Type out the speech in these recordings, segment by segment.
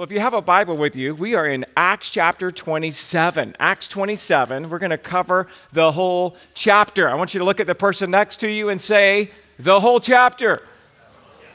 Well, if you have a Bible with you, we are in Acts chapter 27. Acts 27, we're going to cover the whole chapter. I want you to look at the person next to you and say, the whole chapter.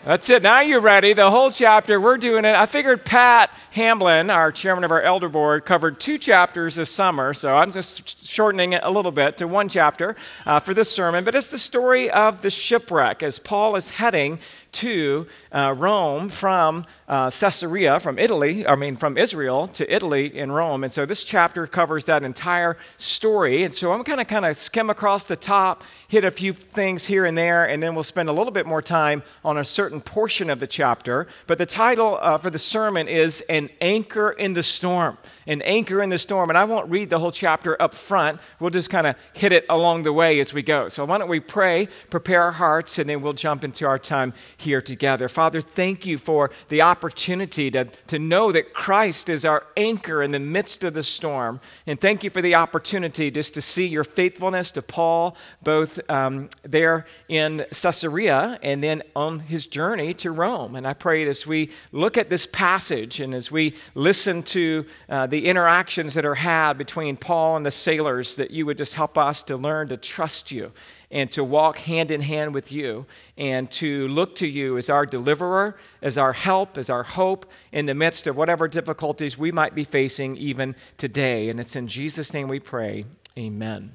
That's it. Now you're ready. The whole chapter. We're doing it. I figured Pat Hamblin, our chairman of our elder board, covered two chapters this summer. So I'm just shortening it a little bit to one chapter uh, for this sermon. But it's the story of the shipwreck as Paul is heading to uh, Rome from uh, Caesarea, from Italy, I mean, from Israel to Italy in Rome. And so this chapter covers that entire story. And so I'm going to kind of skim across the top, hit a few things here and there, and then we'll spend a little bit more time on a certain portion of the chapter. But the title uh, for the sermon is An Anchor in the Storm. An Anchor in the Storm. And I won't read the whole chapter up front. We'll just kind of hit it along the way as we go. So why don't we pray, prepare our hearts, and then we'll jump into our time together. Father, thank you for the opportunity to, to know that Christ is our anchor in the midst of the storm. And thank you for the opportunity just to see your faithfulness to Paul, both um, there in Caesarea and then on his journey to Rome. And I pray as we look at this passage and as we listen to uh, the interactions that are had between Paul and the sailors, that you would just help us to learn to trust you and to walk hand in hand with you and to look to you as our deliverer, as our help, as our hope in the midst of whatever difficulties we might be facing even today. And it's in Jesus' name we pray. Amen.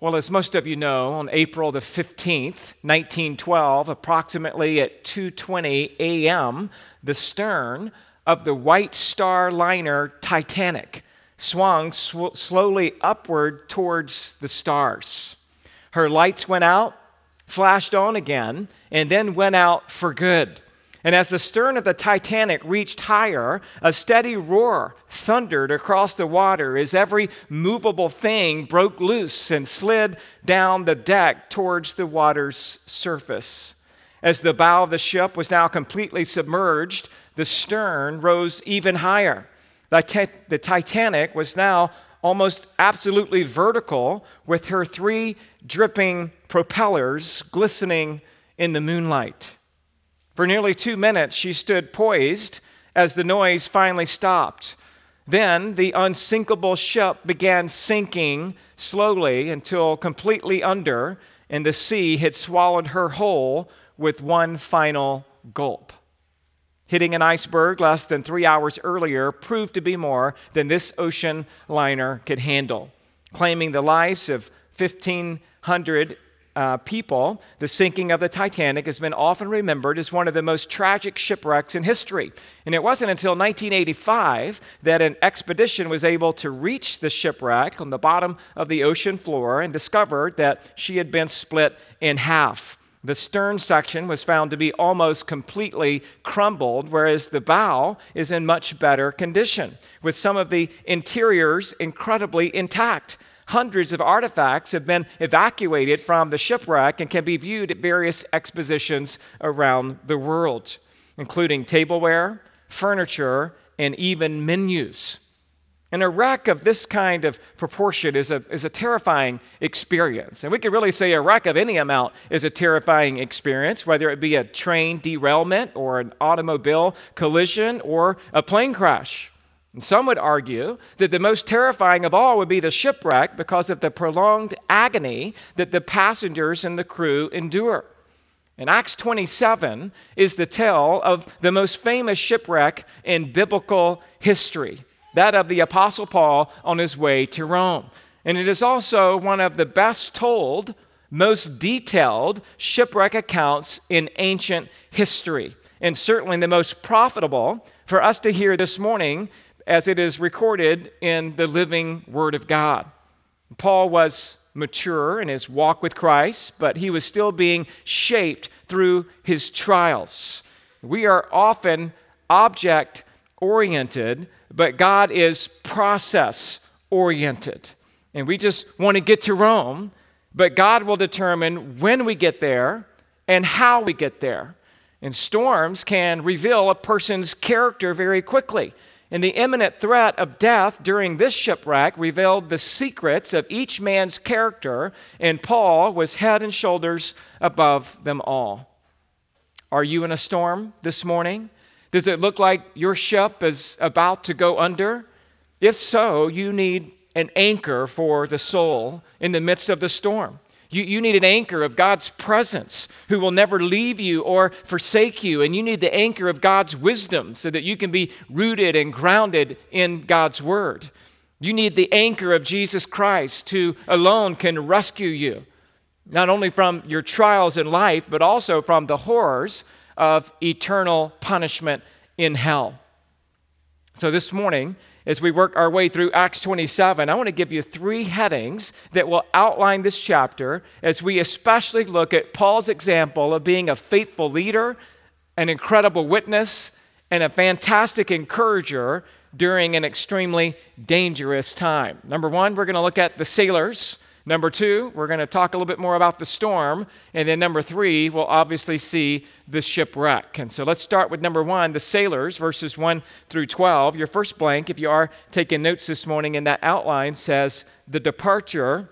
Well, as most of you know, on April the 15th, 1912, approximately at 2:20 a.m., the stern of the White Star liner Titanic swung sw- slowly upward towards the stars. Her lights went out, flashed on again, and then went out for good. And as the stern of the Titanic reached higher, a steady roar thundered across the water as every movable thing broke loose and slid down the deck towards the water's surface. As the bow of the ship was now completely submerged, the stern rose even higher. The, the Titanic was now almost absolutely vertical with her three dripping propellers glistening in the moonlight. For nearly two minutes, she stood poised as the noise finally stopped. Then the unsinkable ship began sinking slowly until completely under, and the sea had swallowed her whole with one final gulp. Hitting an iceberg less than three hours earlier proved to be more than this ocean liner could handle. Claiming the lives of 1,500 uh, people, the sinking of the Titanic has been often remembered as one of the most tragic shipwrecks in history. And it wasn't until 1985 that an expedition was able to reach the shipwreck on the bottom of the ocean floor and discovered that she had been split in half. The stern section was found to be almost completely crumbled, whereas the bow is in much better condition, with some of the interiors incredibly intact. Hundreds of artifacts have been evacuated from the shipwreck and can be viewed at various expositions around the world, including tableware, furniture, and even menus. And a wreck of this kind of proportion is a, is a terrifying experience. And we could really say a wreck of any amount is a terrifying experience, whether it be a train derailment or an automobile collision or a plane crash. And some would argue that the most terrifying of all would be the shipwreck because of the prolonged agony that the passengers and the crew endure. And Acts 27 is the tale of the most famous shipwreck in biblical history that of the Apostle Paul on his way to Rome. And it is also one of the best told, most detailed shipwreck accounts in ancient history, and certainly the most profitable for us to hear this morning as it is recorded in the living Word of God. Paul was mature in his walk with Christ, but he was still being shaped through his trials. We are often object oriented, but God is process oriented. And we just want to get to Rome, but God will determine when we get there and how we get there. And storms can reveal a person's character very quickly. And the imminent threat of death during this shipwreck revealed the secrets of each man's character, and Paul was head and shoulders above them all. Are you in a storm this morning? Does it look like your ship is about to go under? If so, you need an anchor for the soul in the midst of the storm. You, you need an anchor of God's presence who will never leave you or forsake you. And you need the anchor of God's wisdom so that you can be rooted and grounded in God's word. You need the anchor of Jesus Christ who alone can rescue you, not only from your trials in life, but also from the horrors of eternal punishment in hell. So this morning, as we work our way through Acts 27, I want to give you three headings that will outline this chapter as we especially look at Paul's example of being a faithful leader, an incredible witness, and a fantastic encourager during an extremely dangerous time. Number one, we're going to look at the sailors. Number two, we're going to talk a little bit more about the storm. And then number three, we'll obviously see the shipwreck. And so let's start with number one, the sailors, verses 1 through 12. Your first blank, if you are taking notes this morning in that outline, says the departure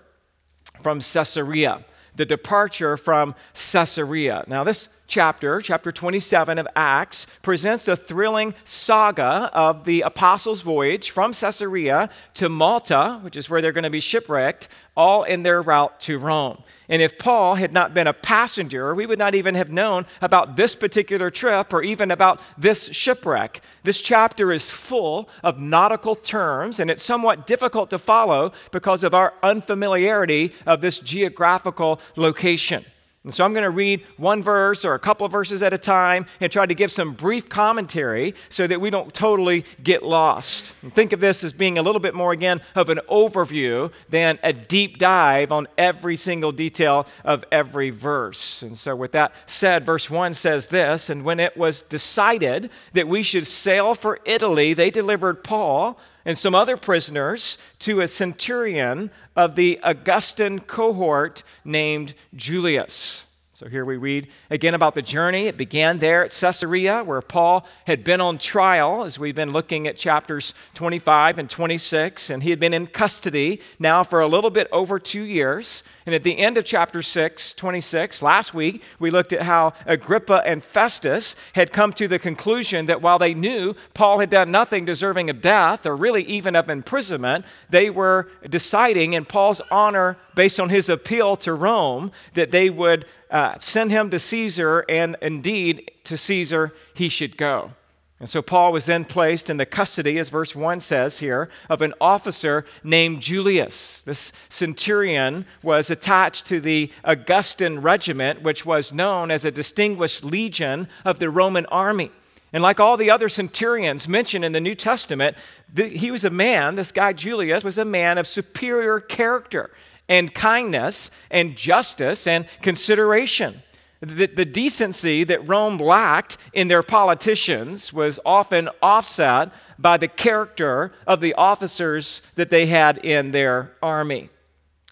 from Caesarea. The departure from Caesarea. Now, this chapter, chapter 27 of Acts, presents a thrilling saga of the apostles' voyage from Caesarea to Malta, which is where they're going to be shipwrecked, all in their route to Rome. And if Paul had not been a passenger, we would not even have known about this particular trip or even about this shipwreck. This chapter is full of nautical terms, and it's somewhat difficult to follow because of our unfamiliarity of this geographical location. And so I'm going to read one verse or a couple of verses at a time and try to give some brief commentary so that we don't totally get lost. And think of this as being a little bit more, again, of an overview than a deep dive on every single detail of every verse. And so, with that said, verse 1 says this And when it was decided that we should sail for Italy, they delivered Paul and some other prisoners to a centurion of the Augustan cohort named Julius. So here we read again about the journey. It began there at Caesarea, where Paul had been on trial, as we've been looking at chapters 25 and 26, and he had been in custody now for a little bit over two years. And at the end of chapter 6, 26, last week, we looked at how Agrippa and Festus had come to the conclusion that while they knew Paul had done nothing deserving of death or really even of imprisonment, they were deciding in Paul's honor, based on his appeal to Rome, that they would uh, send him to Caesar, and indeed to Caesar he should go. And so Paul was then placed in the custody, as verse 1 says here, of an officer named Julius. This centurion was attached to the Augustan regiment, which was known as a distinguished legion of the Roman army. And like all the other centurions mentioned in the New Testament, he was a man, this guy Julius was a man of superior character and kindness and justice and consideration. The, the, decency that Rome lacked in their politicians was often offset by the character of the officers that they had in their army.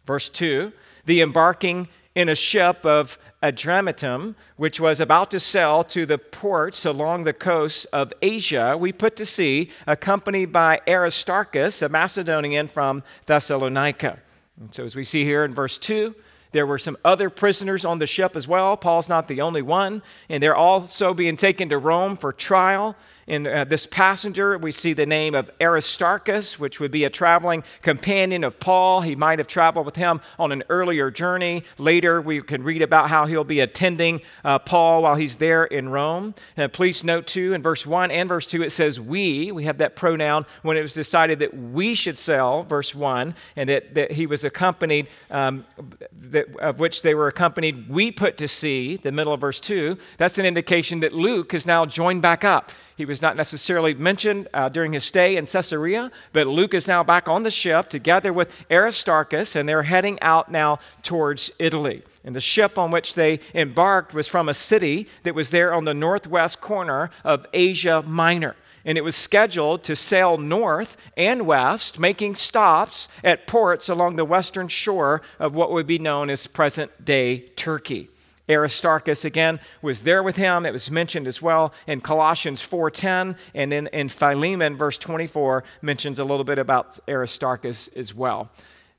Verse 2 the embarking in a ship of Adramyttium, which was about to sail to the ports along the coast of Asia, we put to sea, accompanied by Aristarchus, a Macedonian from Thessalonica. And so, as we see here in verse 2, there were some other prisoners on the ship as well. Paul's not the only one, and they're also being taken to Rome for trial. In uh, this passenger, we see the name of Aristarchus, which would be a traveling companion of Paul. He might have traveled with him on an earlier journey. Later, we can read about how he'll be attending uh, Paul while he's there in Rome. And please note, too, in verse 1 and verse 2, it says we. We have that pronoun when it was decided that we should sell, verse 1, and that, that he was accompanied, um, that, of which they were accompanied, we put to sea, the middle of verse 2. That's an indication that Luke is now joined back up. He was not necessarily mentioned uh, during his stay in Caesarea, but Luke is now back on the ship together with Aristarchus, and they're heading out now towards Italy. And the ship on which they embarked was from a city that was there on the northwest corner of Asia Minor. And it was scheduled to sail north and west, making stops at ports along the western shore of what would be known as present day Turkey. Aristarchus again was there with him. It was mentioned as well in Colossians 4:10 and in, in Philemon verse 24 mentions a little bit about Aristarchus as well.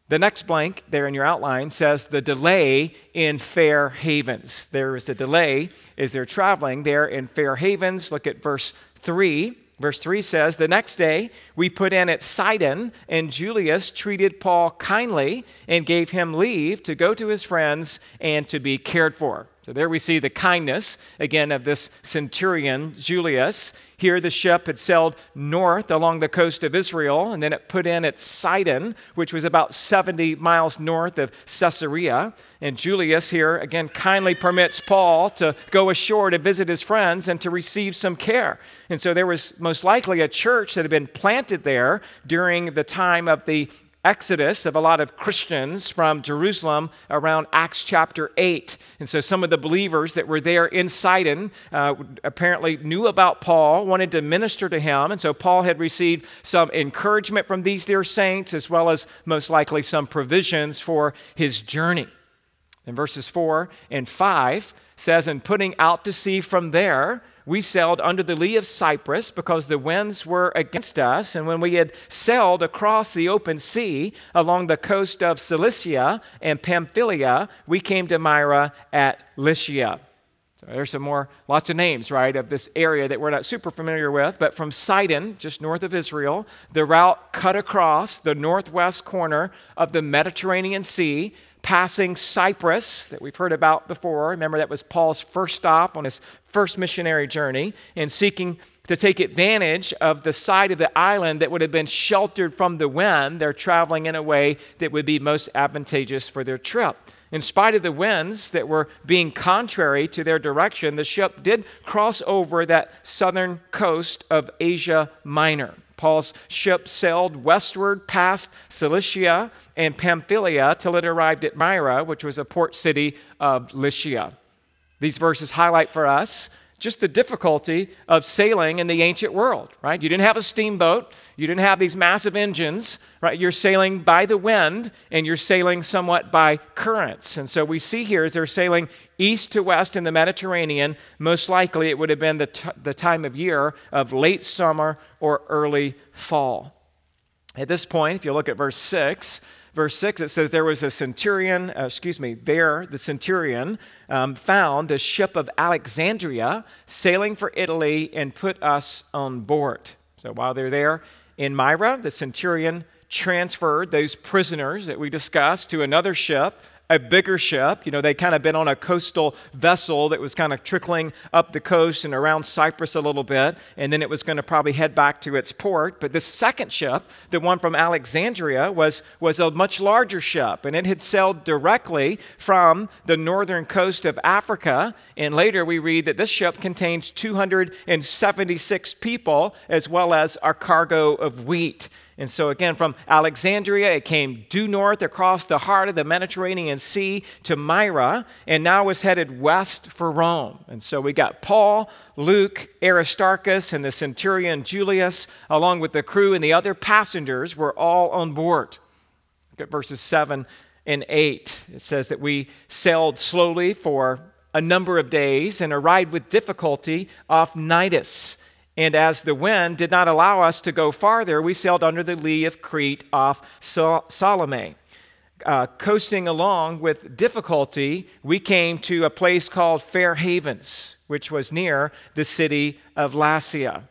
The next blank there in your outline says the delay in Fair Havens. There is a delay as they're traveling there in Fair Havens. Look at verse 3. Verse 3 says, The next day we put in at Sidon, and Julius treated Paul kindly and gave him leave to go to his friends and to be cared for. So there we see the kindness, again, of this centurion, Julius. Here the ship had sailed north along the coast of Israel, and then it put in at Sidon, which was about 70 miles north of Caesarea. And Julius here, again, kindly permits Paul to go ashore to visit his friends and to receive some care. And so there was most likely a church that had been planted there during the time of the exodus of a lot of Christians from Jerusalem around Acts chapter 8. And so some of the believers that were there in Sidon uh, apparently knew about Paul, wanted to minister to him. And so Paul had received some encouragement from these dear saints, as well as most likely some provisions for his journey. In verses 4 and 5 says, And putting out to sea from there, we sailed under the lee of Cyprus because the winds were against us. And when we had sailed across the open sea along the coast of Cilicia and Pamphylia, we came to Myra at Lycia. So there's some more, lots of names, right, of this area that we're not super familiar with. But from Sidon, just north of Israel, the route cut across the northwest corner of the Mediterranean Sea passing Cyprus that we've heard about before. Remember, that was Paul's first stop on his first missionary journey, and seeking to take advantage of the side of the island that would have been sheltered from the wind. They're traveling in a way that would be most advantageous for their trip. In spite of the winds that were being contrary to their direction, the ship did cross over that southern coast of Asia Minor. Paul's ship sailed westward past Cilicia and Pamphylia till it arrived at Myra, which was a port city of Lycia. These verses highlight for us just the difficulty of sailing in the ancient world, right? You didn't have a steamboat, you didn't have these massive engines, right? You're sailing by the wind and you're sailing somewhat by currents. And so we see here as they're sailing east to west in the Mediterranean, most likely it would have been the, t- the time of year of late summer or early fall. At this point, if you look at verse 6, verse 6, it says, There was a centurion, uh, excuse me, there, the centurion um, found a ship of Alexandria sailing for Italy and put us on board. So while they're there in Myra, the centurion transferred those prisoners that we discussed to another ship a bigger ship. You know, they'd kind of been on a coastal vessel that was kind of trickling up the coast and around Cyprus a little bit, and then it was going to probably head back to its port. But this second ship, the one from Alexandria, was, was a much larger ship, and it had sailed directly from the northern coast of Africa. And later we read that this ship contains 276 people as well as a cargo of wheat. And so, again, from Alexandria, it came due north across the heart of the Mediterranean Sea to Myra, and now was headed west for Rome. And so we got Paul, Luke, Aristarchus, and the centurion Julius, along with the crew and the other passengers, were all on board. Look at verses 7 and 8. It says that we sailed slowly for a number of days and arrived with difficulty off Cnidus and as the wind did not allow us to go farther, we sailed under the lee of Crete off Salome. Uh, coasting along with difficulty, we came to a place called Fair Havens, which was near the city of Lasea.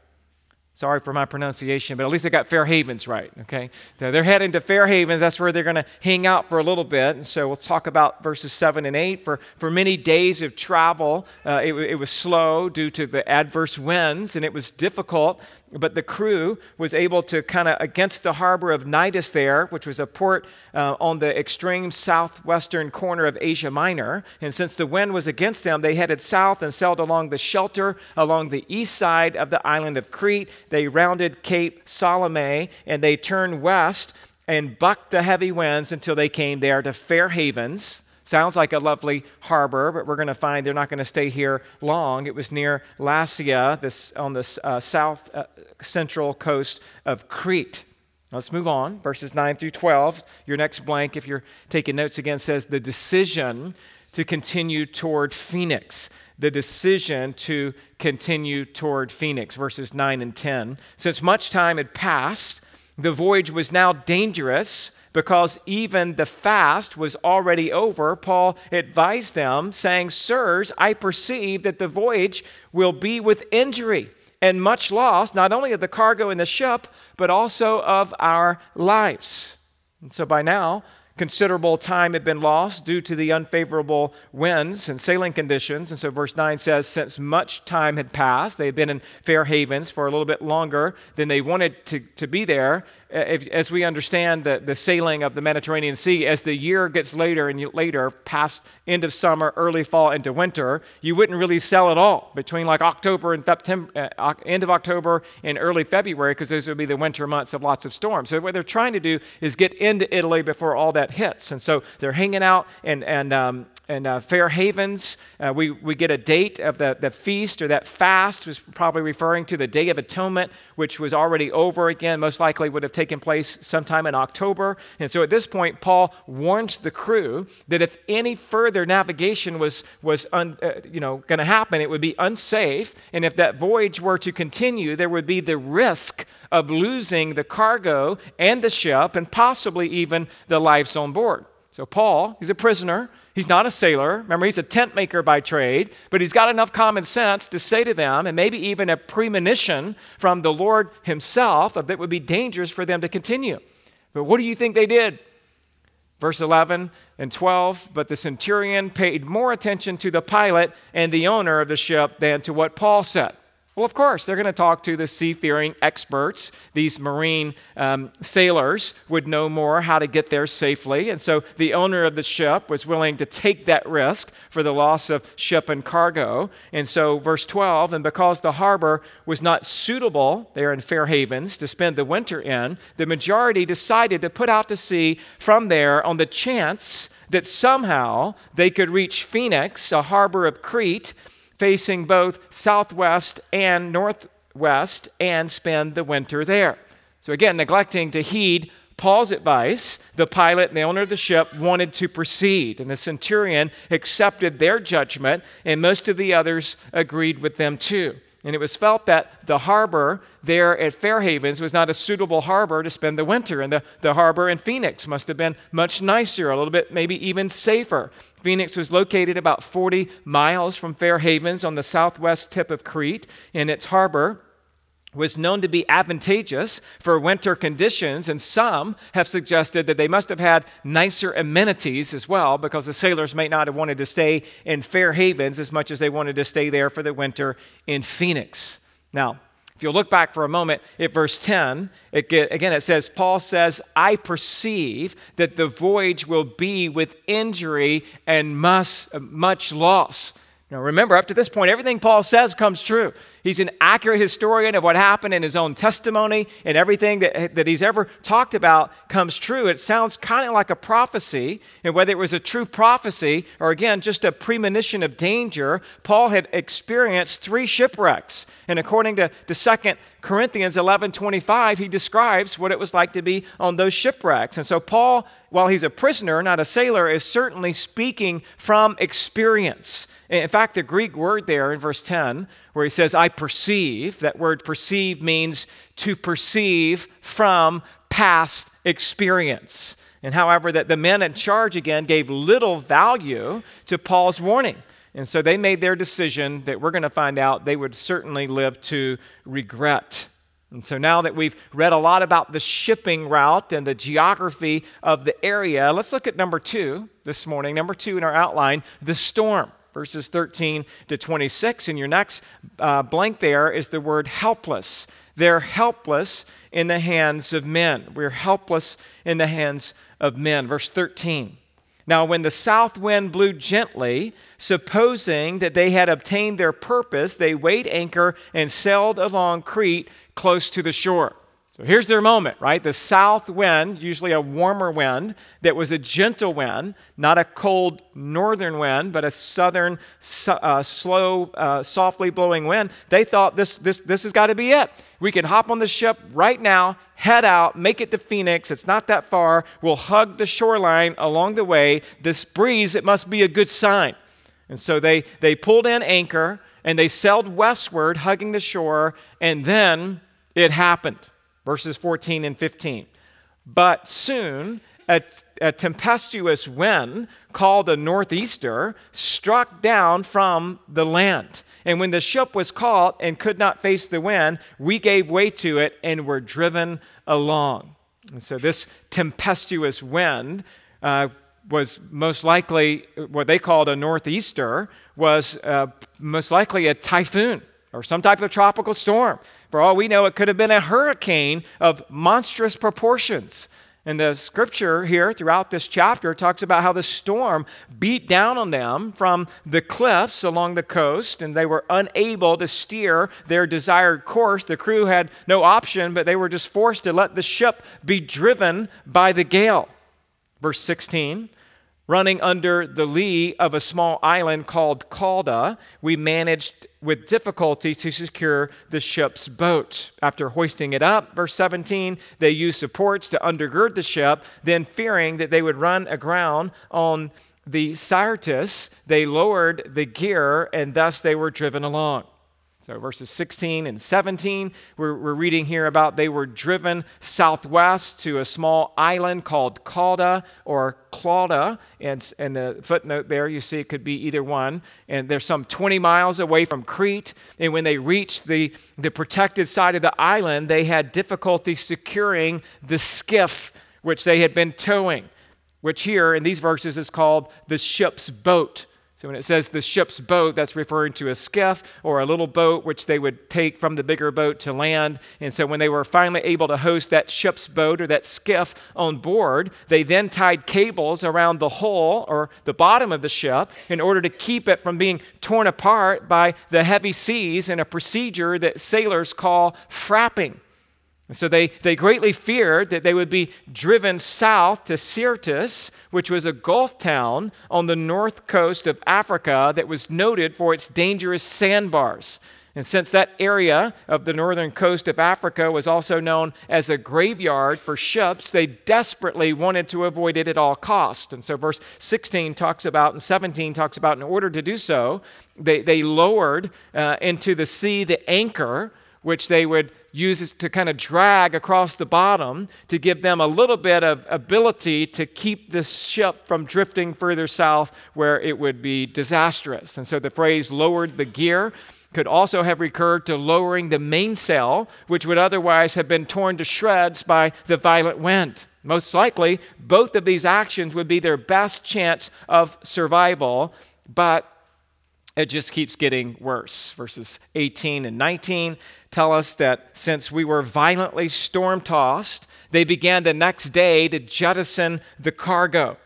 Sorry for my pronunciation, but at least I got Fair Havens right, okay? They're heading to Fair Havens. That's where they're going to hang out for a little bit. And so we'll talk about verses 7 and 8. For, for many days of travel, uh, it, it was slow due to the adverse winds, and it was difficult but the crew was able to kind of against the harbor of Cnidus there, which was a port uh, on the extreme southwestern corner of Asia Minor. And since the wind was against them, they headed south and sailed along the shelter along the east side of the island of Crete. They rounded Cape Salome and they turned west and bucked the heavy winds until they came there to Fair Havens. Sounds like a lovely harbor, but we're going to find they're not going to stay here long. It was near Lasea, this, on the uh, south uh, central coast of Crete. Let's move on. Verses 9 through 12. Your next blank, if you're taking notes again, says the decision to continue toward Phoenix. The decision to continue toward Phoenix. Verses 9 and 10. Since much time had passed, the voyage was now dangerous because even the fast was already over, Paul advised them, saying, Sirs, I perceive that the voyage will be with injury and much loss, not only of the cargo in the ship, but also of our lives. And so by now, considerable time had been lost due to the unfavorable winds and sailing conditions. And so verse 9 says, Since much time had passed, they had been in Fair Havens for a little bit longer than they wanted to, to be there, if, as we understand the, the sailing of the Mediterranean Sea, as the year gets later and later, past end of summer, early fall, into winter, you wouldn't really sell at all between like October and September, uh, end of October and early February, because those would be the winter months of lots of storms. So what they're trying to do is get into Italy before all that hits, and so they're hanging out and and um, and uh, Fair Havens. Uh, we, we get a date of the, the feast or that fast was probably referring to the Day of Atonement, which was already over again, most likely would have taken place sometime in October. And so at this point, Paul warns the crew that if any further navigation was, was un, uh, you know, going to happen, it would be unsafe. And if that voyage were to continue, there would be the risk of losing the cargo and the ship and possibly even the lives on board. So Paul, he's a prisoner. He's not a sailor. Remember, he's a tent maker by trade, but he's got enough common sense to say to them, and maybe even a premonition from the Lord himself, that it would be dangerous for them to continue. But what do you think they did? Verse 11 and 12, but the centurion paid more attention to the pilot and the owner of the ship than to what Paul said. Well, of course, they're going to talk to the seafaring experts. These marine um, sailors would know more how to get there safely. And so the owner of the ship was willing to take that risk for the loss of ship and cargo. And so, verse 12, and because the harbor was not suitable there in Fair Havens to spend the winter in, the majority decided to put out to sea from there on the chance that somehow they could reach Phoenix, a harbor of Crete facing both southwest and northwest and spend the winter there. So, again, neglecting to heed Paul's advice, the pilot and the owner of the ship wanted to proceed, and the centurion accepted their judgment, and most of the others agreed with them too. And it was felt that the harbor there at Fair Havens was not a suitable harbor to spend the winter. And the, the harbor in Phoenix must have been much nicer, a little bit maybe even safer. Phoenix was located about 40 miles from Fair Havens on the southwest tip of Crete, and its harbor was known to be advantageous for winter conditions, and some have suggested that they must have had nicer amenities as well because the sailors may not have wanted to stay in Fair Havens as much as they wanted to stay there for the winter in Phoenix. Now, if you'll look back for a moment at verse 10, it again it says, Paul says, I perceive that the voyage will be with injury and must, much loss. Now remember, up to this point, everything Paul says comes true. He's an accurate historian of what happened in his own testimony, and everything that, that he's ever talked about comes true. It sounds kind of like a prophecy, and whether it was a true prophecy or again just a premonition of danger, Paul had experienced three shipwrecks. And according to, to 2 Corinthians 11 25, he describes what it was like to be on those shipwrecks. And so, Paul, while he's a prisoner, not a sailor, is certainly speaking from experience. In fact, the Greek word there in verse 10, where he says, I perceive, that word perceive means to perceive from past experience. And however, that the men in charge again gave little value to Paul's warning. And so they made their decision that we're going to find out they would certainly live to regret. And so now that we've read a lot about the shipping route and the geography of the area, let's look at number two this morning. Number two in our outline the storm verses 13 to 26. And your next uh, blank there is the word helpless. They're helpless in the hands of men. We're helpless in the hands of men. Verse 13. Now, when the south wind blew gently, supposing that they had obtained their purpose, they weighed anchor and sailed along Crete close to the shore. So here's their moment, right? The south wind, usually a warmer wind, that was a gentle wind, not a cold northern wind, but a southern, uh, slow, uh, softly blowing wind. They thought this, this, this has got to be it. We can hop on the ship right now, head out, make it to Phoenix. It's not that far. We'll hug the shoreline along the way. This breeze, it must be a good sign. And so they, they pulled in anchor and they sailed westward, hugging the shore, and then it happened verses 14 and 15. But soon a, a tempestuous wind called a northeaster struck down from the land. And when the ship was caught and could not face the wind, we gave way to it and were driven along. And so, this tempestuous wind uh, was most likely what they called a northeaster, was uh, most likely a typhoon or some type of tropical storm. For all we know, it could have been a hurricane of monstrous proportions. And the scripture here throughout this chapter talks about how the storm beat down on them from the cliffs along the coast, and they were unable to steer their desired course. The crew had no option, but they were just forced to let the ship be driven by the gale. Verse 16 Running under the lee of a small island called Cauda, we managed with difficulty to secure the ship's boat. After hoisting it up, verse 17, they used supports to undergird the ship. Then, fearing that they would run aground on the Syrtis, they lowered the gear and thus they were driven along. So, verses 16 and 17, we're, we're, reading here about they were driven southwest to a small island called Cauda or Clauda. And, and the footnote there, you see it could be either one. And they're some 20 miles away from Crete. And when they reached the, the protected side of the island, they had difficulty securing the skiff which they had been towing, which here in these verses is called the ship's boat. So when it says the ship's boat, that's referring to a skiff or a little boat which they would take from the bigger boat to land. And so when they were finally able to host that ship's boat or that skiff on board, they then tied cables around the hull or the bottom of the ship in order to keep it from being torn apart by the heavy seas in a procedure that sailors call frapping. And so they, they greatly feared that they would be driven south to Syrtis, which was a Gulf town on the north coast of Africa that was noted for its dangerous sandbars. And since that area of the northern coast of Africa was also known as a graveyard for ships, they desperately wanted to avoid it at all costs. And so, verse 16 talks about, and 17 talks about, in order to do so, they, they lowered uh, into the sea the anchor which they would use to kind of drag across the bottom to give them a little bit of ability to keep the ship from drifting further south where it would be disastrous. And so the phrase lowered the gear could also have recurred to lowering the mainsail, which would otherwise have been torn to shreds by the violent wind. Most likely, both of these actions would be their best chance of survival, but it just keeps getting worse. Verses 18 and 19 tell us that since we were violently storm tossed, they began the next day to jettison the cargo.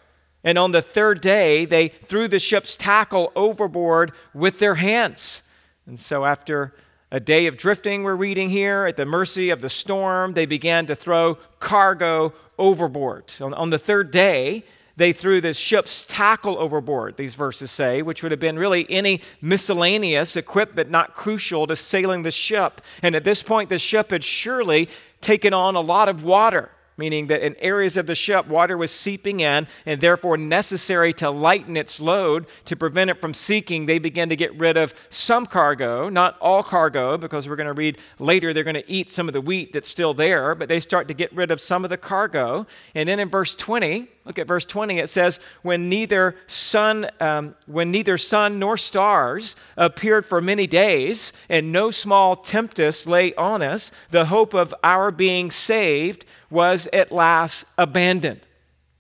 And on the third day, they threw the ship's tackle overboard with their hands. And so, after a day of drifting, we're reading here, at the mercy of the storm, they began to throw cargo overboard. On, on the third day, they threw the ship's tackle overboard, these verses say, which would have been really any miscellaneous equipment not crucial to sailing the ship. And at this point, the ship had surely taken on a lot of water meaning that in areas of the ship, water was seeping in and therefore necessary to lighten its load to prevent it from sinking. They began to get rid of some cargo, not all cargo, because we're going to read later they're going to eat some of the wheat that's still there, but they start to get rid of some of the cargo. And then in verse 20, look at verse 20, it says, When neither sun, um, when neither sun nor stars appeared for many days, and no small tempest lay on us, the hope of our being saved was at last abandoned.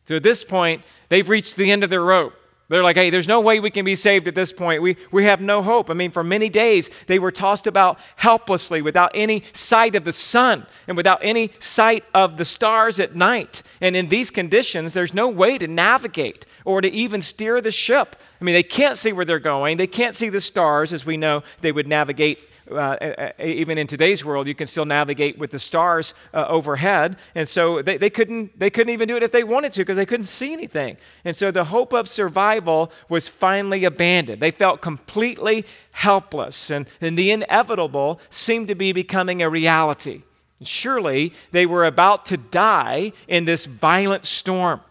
So at this point, they've reached the end of their rope. They're like, hey, there's no way we can be saved at this point. We, we have no hope. I mean, for many days, they were tossed about helplessly without any sight of the sun and without any sight of the stars at night. And in these conditions, there's no way to navigate or to even steer the ship. I mean, they can't see where they're going, they can't see the stars as we know they would navigate uh, even in today's world, you can still navigate with the stars uh, overhead. And so they, they, couldn't, they couldn't even do it if they wanted to because they couldn't see anything. And so the hope of survival was finally abandoned. They felt completely helpless, and, and the inevitable seemed to be becoming a reality. Surely they were about to die in this violent storm.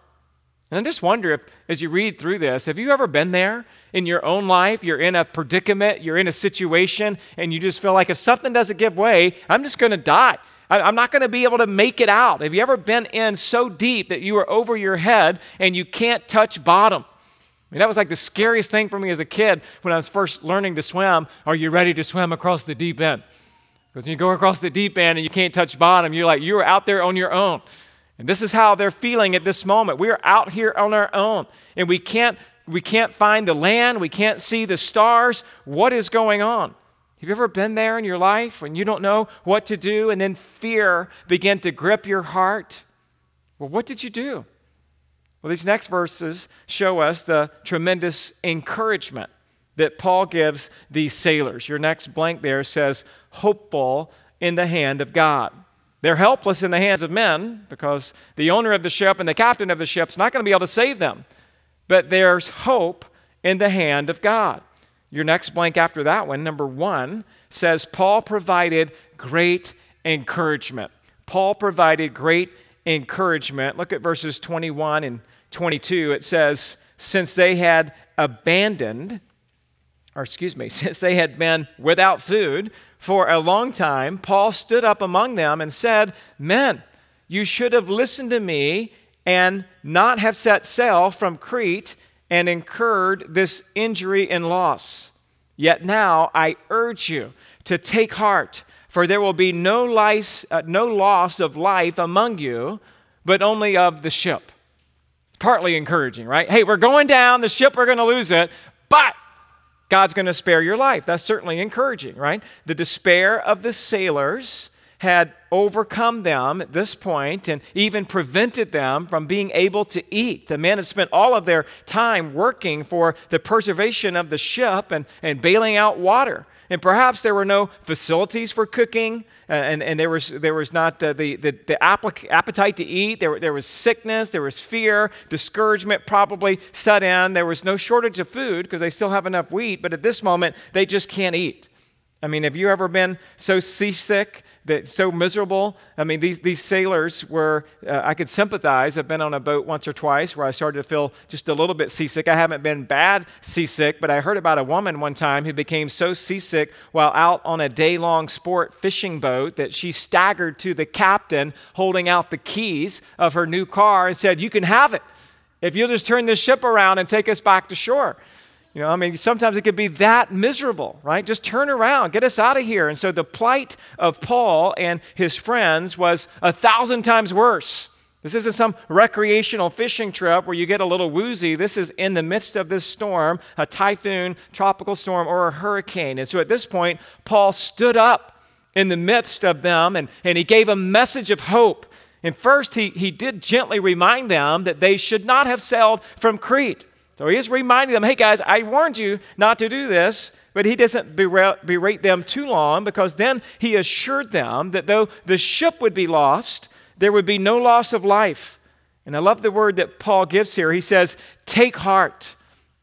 And I just wonder if, as you read through this, have you ever been there in your own life? You're in a predicament, you're in a situation, and you just feel like if something doesn't give way, I'm just going to die. I, am not going to be able to make it out. Have you ever been in so deep that you are over your head and you can't touch bottom? I mean, that was like the scariest thing for me as a kid when I was first learning to swim. Are you ready to swim across the deep end? Because when you go across the deep end and you can't touch bottom, you're like, you're out there on your own. And this is how they're feeling at this moment. We are out here on our own, and we can't, we can't find the land, we can't see the stars. What is going on? Have you ever been there in your life when you don't know what to do and then fear began to grip your heart? Well, what did you do? Well, these next verses show us the tremendous encouragement that Paul gives these sailors. Your next blank there says, hopeful in the hand of God. They're helpless in the hands of men because the owner of the ship and the captain of the ship is not going to be able to save them. But there's hope in the hand of God. Your next blank after that one, number one, says Paul provided great encouragement. Paul provided great encouragement. Look at verses 21 and 22. It says, Since they had abandoned, or excuse me, since they had been without food for a long time, Paul stood up among them and said, Men, you should have listened to me and not have set sail from Crete and incurred this injury and loss. Yet now I urge you to take heart, for there will be no, lice, uh, no loss of life among you, but only of the ship. Partly encouraging, right? Hey, we're going down, the ship, we're going to lose it, but God's going to spare your life. That's certainly encouraging, right? The despair of the sailors had overcome them at this point and even prevented them from being able to eat. The men had spent all of their time working for the preservation of the ship and, and bailing out water. And perhaps there were no facilities for cooking, uh, and, and there, was, there was not uh, the, the, the appetite to eat. There, there was sickness, there was fear, discouragement probably set in. There was no shortage of food because they still have enough wheat, but at this moment, they just can't eat. I mean, have you ever been so seasick, that so miserable? I mean, these, these sailors were, uh, I could sympathize. I've been on a boat once or twice where I started to feel just a little bit seasick. I haven't been bad seasick, but I heard about a woman one time who became so seasick while out on a day long sport fishing boat that she staggered to the captain holding out the keys of her new car and said, You can have it if you'll just turn this ship around and take us back to shore. You know, I mean, sometimes it could be that miserable, right? Just turn around, get us out of here. And so the plight of Paul and his friends was a thousand times worse. This isn't some recreational fishing trip where you get a little woozy. This is in the midst of this storm, a typhoon, tropical storm, or a hurricane. And so at this point, Paul stood up in the midst of them and, and he gave a message of hope. And first, he, he did gently remind them that they should not have sailed from Crete. So he is reminding them, hey guys, I warned you not to do this, but he doesn't berate them too long because then he assured them that though the ship would be lost, there would be no loss of life. And I love the word that Paul gives here. He says, take heart.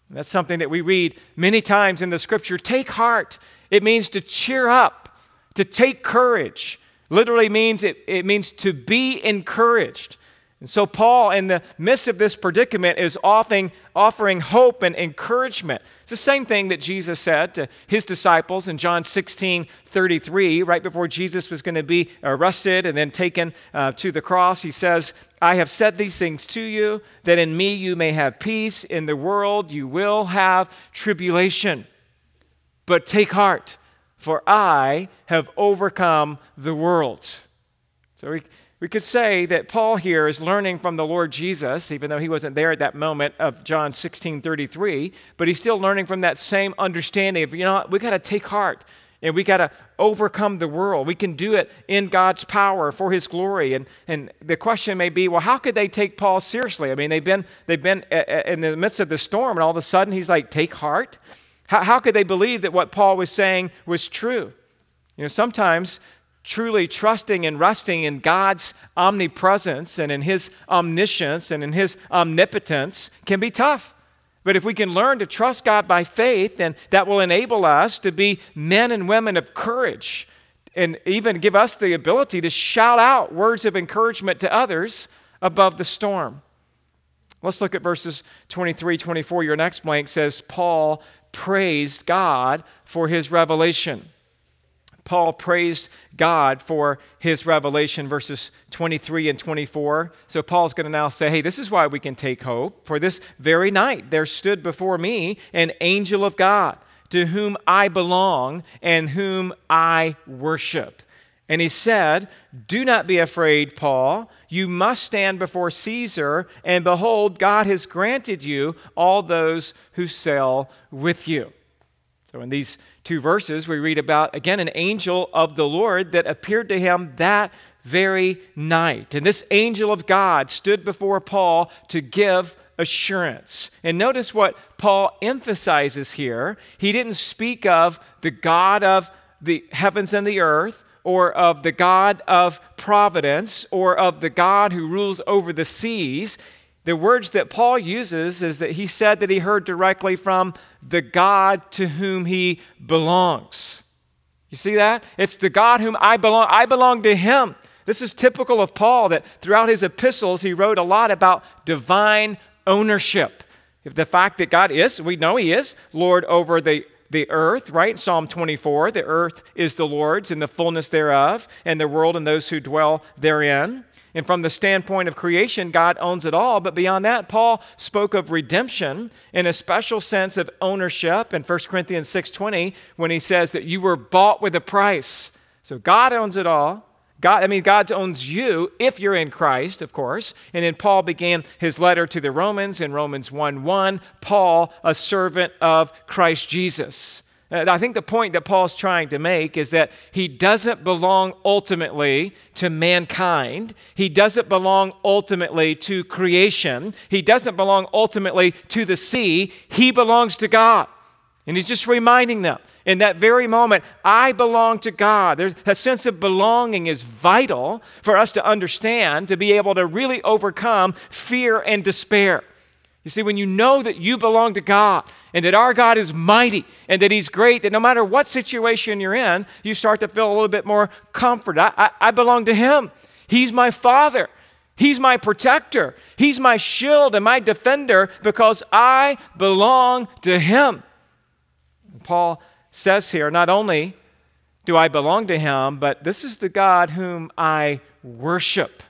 That's something that we read many times in the scripture. Take heart. It means to cheer up, to take courage. Literally means it, it means to be encouraged. And so, Paul, in the midst of this predicament, is offering, offering hope and encouragement. It's the same thing that Jesus said to his disciples in John 16 33, right before Jesus was going to be arrested and then taken uh, to the cross. He says, I have said these things to you, that in me you may have peace. In the world you will have tribulation. But take heart, for I have overcome the world. So, we we could say that Paul here is learning from the Lord Jesus, even though he wasn't there at that moment of John 16 33, but he's still learning from that same understanding of, you know, we got to take heart and we got to overcome the world. We can do it in God's power for his glory. And, and the question may be, well, how could they take Paul seriously? I mean, they've been, they've been uh, uh, in the midst of the storm, and all of a sudden he's like, take heart? How, how could they believe that what Paul was saying was true? You know, sometimes truly trusting and resting in God's omnipresence and in His omniscience and in His omnipotence can be tough. But if we can learn to trust God by faith, then that will enable us to be men and women of courage and even give us the ability to shout out words of encouragement to others above the storm. Let's look at verses 23, 24. Your next blank says, Paul praised God for his revelation Paul praised God for his revelation, verses 23 and 24. So Paul's going to now say, Hey, this is why we can take hope. For this very night there stood before me an angel of God, to whom I belong and whom I worship. And he said, Do not be afraid, Paul. You must stand before Caesar, and behold, God has granted you all those who sail with you. So, in these two verses, we read about, again, an angel of the Lord that appeared to him that very night. And this angel of God stood before Paul to give assurance. And notice what Paul emphasizes here. He didn't speak of the God of the heavens and the earth, or of the God of providence, or of the God who rules over the seas. The words that Paul uses is that he said that he heard directly from the God to whom he belongs. You see that? It's the God whom I belong. I belong to him. This is typical of Paul that throughout his epistles he wrote a lot about divine ownership. If the fact that God is, we know he is Lord over the the earth, right? Psalm 24, the earth is the Lord's and the fullness thereof, and the world and those who dwell therein. And from the standpoint of creation, God owns it all. But beyond that, Paul spoke of redemption in a special sense of ownership in 1 Corinthians 6:20 when he says that you were bought with a price. So God owns it all. God, I mean, God owns you if you're in Christ, of course. And then Paul began his letter to the Romans in Romans 1 1. Paul, a servant of Christ Jesus. And I think the point that Paul's trying to make is that he doesn't belong ultimately to mankind. He doesn't belong ultimately to creation. He doesn't belong ultimately to the sea. He belongs to God. And he's just reminding them in that very moment, I belong to God. There's a sense of belonging is vital for us to understand to be able to really overcome fear and despair. You see, when you know that you belong to God and that our God is mighty and that He's great, that no matter what situation you're in, you start to feel a little bit more comfort. I, I, I belong to Him. He's my Father. He's my protector. He's my shield and my defender because I belong to Him. Paul says here, not only do I belong to Him, but this is the God whom I worship.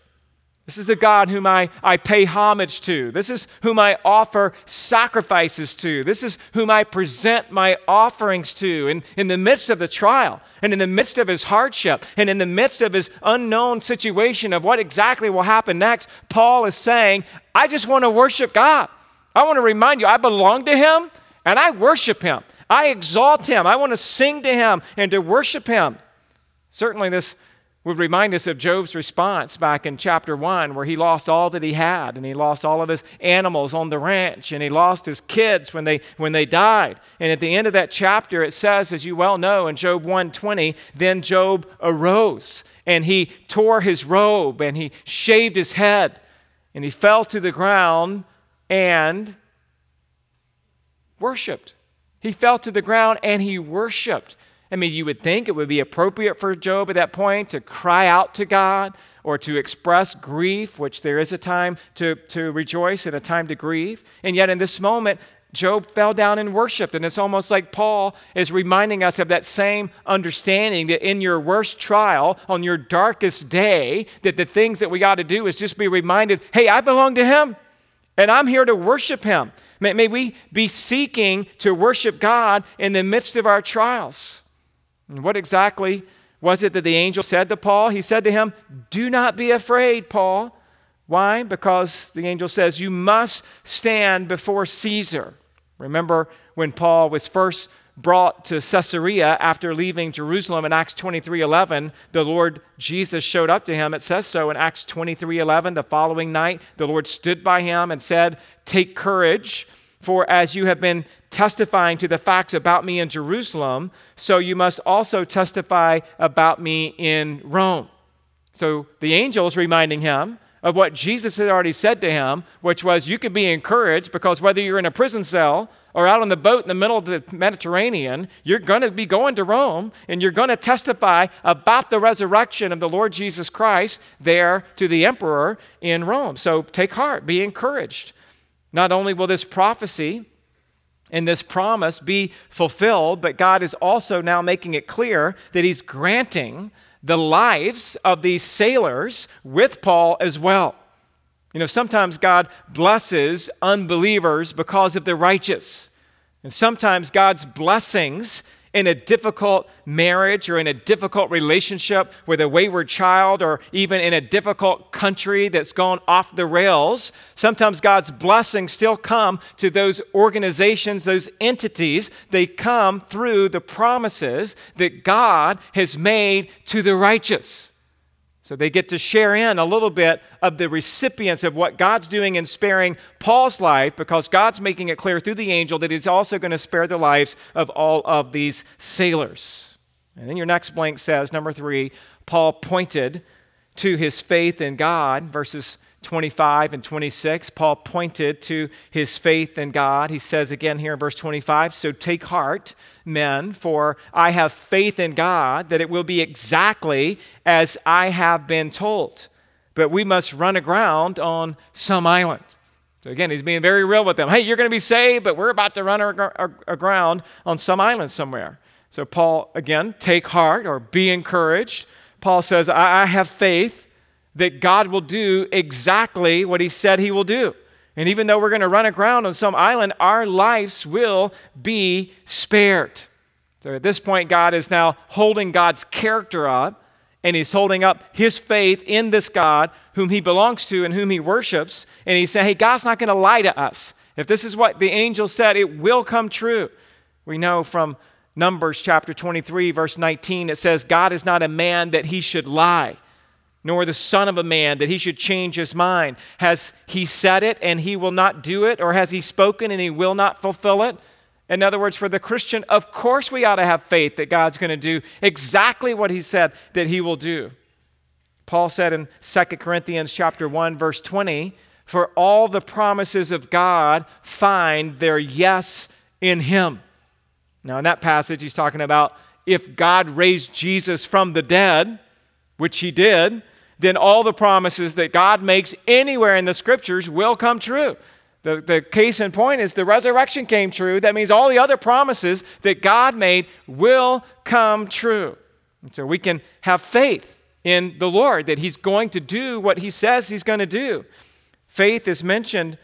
This is the God whom I, I pay homage to. This is whom I offer sacrifices to. This is whom I present my offerings to. And in the midst of the trial, and in the midst of his hardship, and in the midst of his unknown situation of what exactly will happen next, Paul is saying, I just want to worship God. I want to remind you, I belong to him and I worship him. I exalt him. I want to sing to him and to worship him. Certainly, this would remind us of Job's response back in chapter 1, where he lost all that he had, and he lost all of his animals on the ranch, and he lost his kids when they, when they died. And at the end of that chapter, it says, as you well know, in Job 1:20, then Job arose, and he tore his robe, and he shaved his head, and he fell to the ground and worshiped. He fell to the ground and he worshiped. I mean, you would think it would be appropriate for Job at that point to cry out to God or to express grief, which there is a time to, to rejoice and a time to grieve. And yet, in this moment, Job fell down and worshiped. And it's almost like Paul is reminding us of that same understanding that in your worst trial, on your darkest day, that the things that we got to do is just be reminded hey, I belong to Him, and I'm here to worship Him. May, may we be seeking to worship God in the midst of our trials. And what exactly was it that the angel said to Paul? He said to him, Do not be afraid, Paul. Why? Because the angel says, You must stand before Caesar. Remember when Paul was first brought to Caesarea after leaving Jerusalem in Acts 23 11, the Lord Jesus showed up to him. It says so in Acts 23 11. The following night, the Lord stood by him and said, Take courage, for as you have been testifying to the facts about me in Jerusalem, so you must also testify about me in Rome. So the angel is reminding him of what Jesus had already said to him, which was, You can be encouraged because whether you're in a prison cell or out on the boat in the middle of the Mediterranean, you're going to be going to Rome and you're going to testify about the resurrection of the Lord Jesus Christ there to the emperor in Rome. So take heart, be encouraged. Not only will this prophecy and this promise be fulfilled, but God is also now making it clear that He's granting the lives of these sailors with Paul as well. You know, sometimes God blesses unbelievers because of the righteous. And sometimes God's blessings in a difficult marriage or in a difficult relationship with a wayward child or even in a difficult country that's gone off the rails, sometimes God's blessings still come to those organizations, those entities. They come through the promises that God has made to the righteous. So they get to share in a little bit of the recipients of what God's doing in sparing Paul's life because God's making it clear through the angel that he's also going to spare the lives of all of these sailors. And then your next blank says, number three, Paul pointed to his faith in God, verses 25 and 26. Paul pointed to his faith in God. He says again here in verse 25, So take heart men, for I have faith in God that it will be exactly as I have been told. But we must run aground on some island. So again, he's being very real with them. Hey, you're going to be saved, but we're about to run aground on some island somewhere. So Paul, again, take heart or be encouraged. Paul says, I have faith that God will do exactly what he said he will do. And even though we're going to run aground on some island, our lives will be spared. So at this point, God is now holding God's character up, and he's holding up his faith in this God whom he belongs to and whom he worships. And he's saying, hey, God's not going to lie to us. If this is what the angel said, it will come true. We know from Numbers chapter 23, verse 19, it says, God is not a man that he should lie nor the Son of a Man, that he should change his mind. Has he said it and he will not do it, or has he spoken and he will not fulfill it? In other words, for the Christian, of course we ought to have faith that God's going to do exactly what he said that he will do. Paul said in 2 Corinthians chapter 1 verse 20, "For all the promises of God find their yes in him." Now in that passage he's talking about if God raised Jesus from the dead, which he did, then all the promises that God makes anywhere in the scriptures will come true. The, the case in point is the resurrection came true. That means all the other promises that God made will come true. And so we can have faith in the Lord that He's going to do what He says He's going to do. Faith is mentioned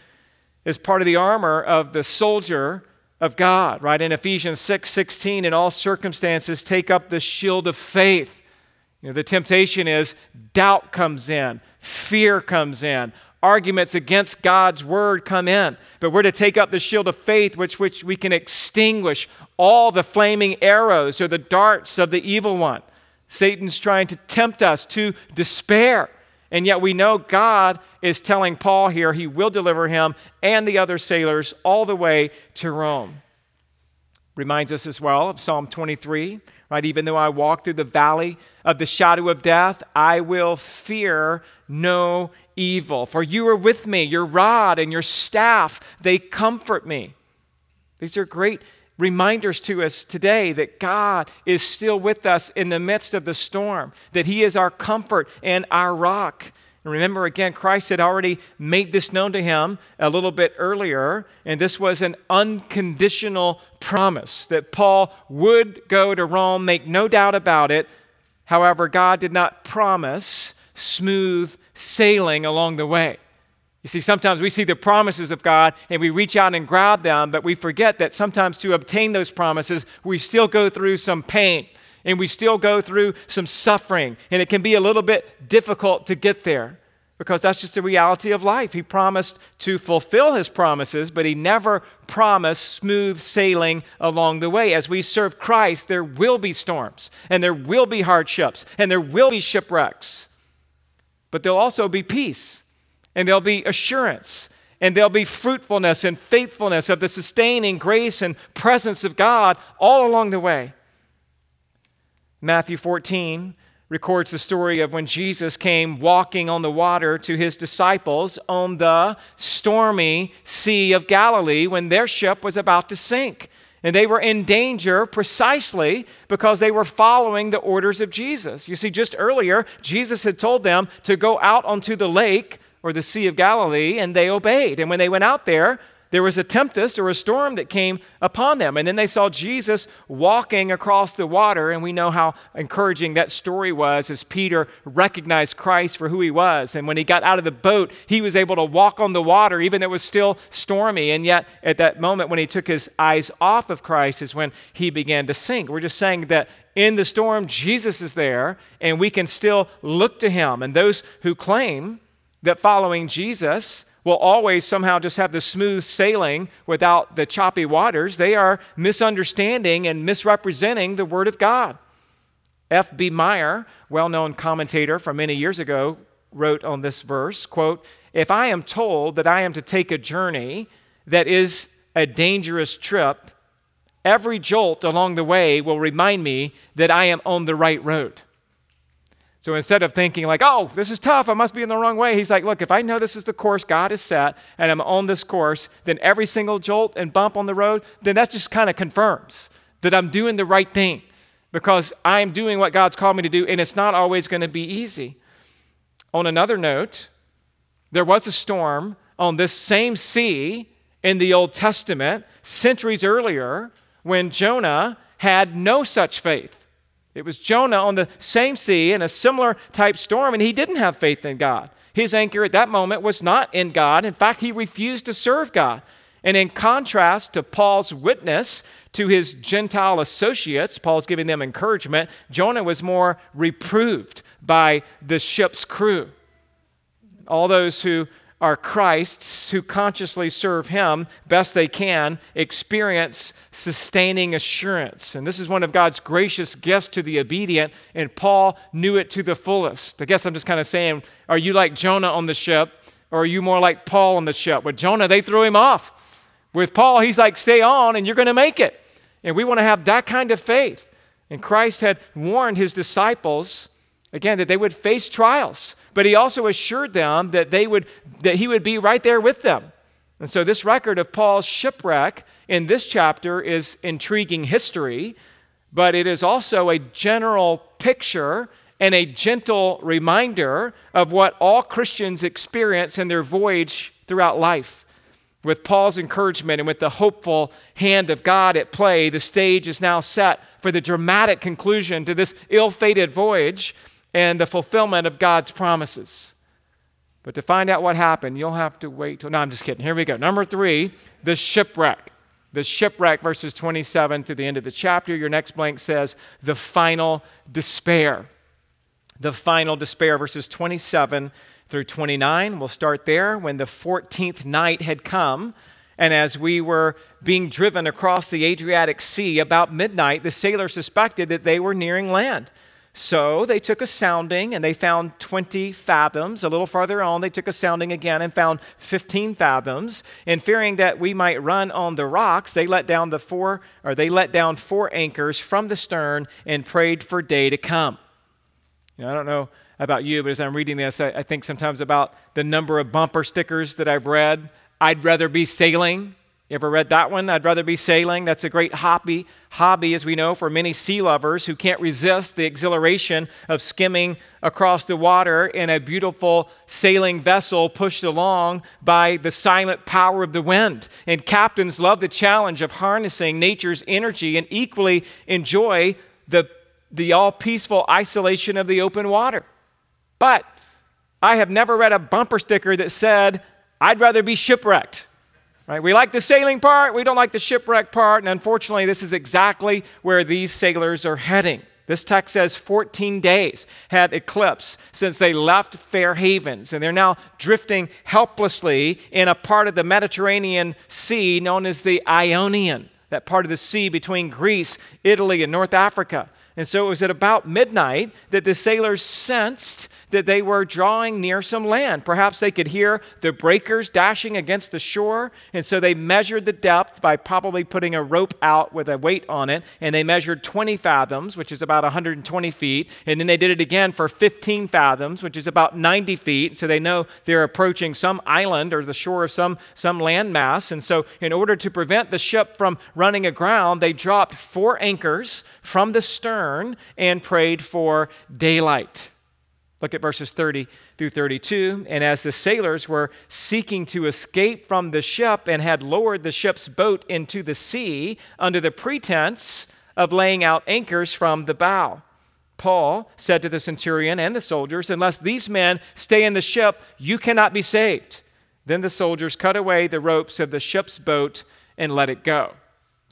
as part of the armor of the soldier of God, right? In Ephesians 6 16, in all circumstances, take up the shield of faith you know, the temptation is doubt comes in, fear comes in, arguments against God's word come in. But we're to take up the shield of faith, which, which we can extinguish all the flaming arrows or the darts of the evil one. Satan's trying to tempt us to despair. And yet we know God is telling Paul here he will deliver him and the other sailors all the way to Rome. Reminds us as well of Psalm 23 right? Even though I walk through the valley of the shadow of death, I will fear no evil. For you are with me, your rod and your staff, they comfort me. These are great reminders to us today that God is still with us in the midst of the storm, that He is our comfort and our rock. And remember, again, Christ had already made this known to him a little bit earlier, and this was an unconditional promise that Paul would go to Rome, make no doubt about it. However, God did not promise smooth sailing along the way. You see, sometimes we see the promises of God and we reach out and grab them, but we forget that sometimes to obtain those promises, we still go through some pain and we still go through some suffering, and it can be a little bit difficult to get there because that's just the reality of life. He promised to fulfill his promises, but he never promised smooth sailing along the way. As we serve Christ, there will be storms, and there will be hardships, and there will be shipwrecks. But there'll also be peace, and there'll be assurance, and there'll be fruitfulness and faithfulness of the sustaining grace and presence of God all along the way. Matthew 14 records the story of when Jesus came walking on the water to his disciples on the stormy Sea of Galilee when their ship was about to sink. And they were in danger precisely because they were following the orders of Jesus. You see, just earlier, Jesus had told them to go out onto the lake or the Sea of Galilee, and they obeyed. And when they went out there, there was a tempest or a storm that came upon them. And then they saw Jesus walking across the water. And we know how encouraging that story was as Peter recognized Christ for who he was. And when he got out of the boat, he was able to walk on the water, even though it was still stormy. And yet, at that moment when he took his eyes off of Christ, is when he began to sink. We're just saying that in the storm, Jesus is there, and we can still look to him. And those who claim that following Jesus, will always somehow just have the smooth sailing without the choppy waters. They are misunderstanding and misrepresenting the Word of God. F.B. Meyer, well known commentator from many years ago, wrote on this verse quote, If I am told that I am to take a journey that is a dangerous trip, every jolt along the way will remind me that I am on the right road. So instead of thinking like, oh, this is tough, I must be in the wrong way, he's like, look, if I know this is the course God has set and I'm on this course, then every single jolt and bump on the road, then that just kind of confirms that I'm doing the right thing because I'm doing what God's called me to do and it's not always going to be easy. On another note, there was a storm on this same sea in the Old Testament centuries earlier when Jonah had no such faith. It was Jonah on the same sea in a similar type storm, and he didn't have faith in God. His anchor at that moment was not in God. In fact, he refused to serve God. And in contrast to Paul's witness to his Gentile associates, Paul's giving them encouragement, Jonah was more reproved by the ship's crew. All those who are Christ's who consciously serve Him best they can experience sustaining assurance. And this is one of God's gracious gifts to the obedient, and Paul knew it to the fullest. I guess I'm just kind of saying, are you like Jonah on the ship, or are you more like Paul on the ship? With Jonah, they threw him off. With Paul, he's like, stay on and you're going to make it. And we want to have that kind of faith. And Christ had warned his disciples, again, that they would face trials but he also assured them that they would that he would be right there with them. And so this record of Paul's shipwreck in this chapter is intriguing history, but it is also a general picture and a gentle reminder of what all Christians experience in their voyage throughout life. With Paul's encouragement and with the hopeful hand of God at play, the stage is now set for the dramatic conclusion to this ill fated voyage and the fulfillment of God's promises. But to find out what happened, you'll have to wait till. No, I'm just kidding. Here we go. Number three, the shipwreck. The shipwreck, verses 27 to the end of the chapter. Your next blank says, the final despair. The final despair, verses 27 through 29. We'll start there. When the 14th night had come, and as we were being driven across the Adriatic Sea about midnight, the sailors suspected that they were nearing land. So they took a sounding and they found 20 fathoms. A little farther on, they took a sounding again and found 15 fathoms. And fearing that we might run on the rocks, they let down the four or they let down four anchors from the stern and prayed for day to come. You know, I don't know about you, but as I'm reading this, I, I think sometimes about the number of bumper stickers that I've read. I'd rather be sailing you ever read that one? I'd rather be sailing. That's a great hobby, hobby, as we know, for many sea lovers who can't resist the exhilaration of skimming across the water in a beautiful sailing vessel pushed along by the silent power of the wind. And captains love the challenge of harnessing nature's energy and equally enjoy the, the all peaceful isolation of the open water. But I have never read a bumper sticker that said, I'd rather be shipwrecked. Right? We like the sailing part, we don't like the shipwreck part, and unfortunately, this is exactly where these sailors are heading. This text says 14 days had eclipsed since they left Fair Havens, and they're now drifting helplessly in a part of the Mediterranean Sea known as the Ionian, that part of the sea between Greece, Italy, and North Africa. And so it was at about midnight that the sailors sensed that they were drawing near some land. Perhaps they could hear the breakers dashing against the shore, and so they measured the depth by probably putting a rope out with a weight on it, and they measured 20 fathoms, which is about 120 feet, and then they did it again for 15 fathoms, which is about 90 feet, so they know they're approaching some island or the shore of some, some landmass. And so, in order to prevent the ship from running aground, they dropped four anchors from the stern and prayed for daylight. Look at verses 30 through 32. And as the sailors were seeking to escape from the ship and had lowered the ship's boat into the sea under the pretense of laying out anchors from the bow, Paul said to the centurion and the soldiers, Unless these men stay in the ship, you cannot be saved. Then the soldiers cut away the ropes of the ship's boat and let it go.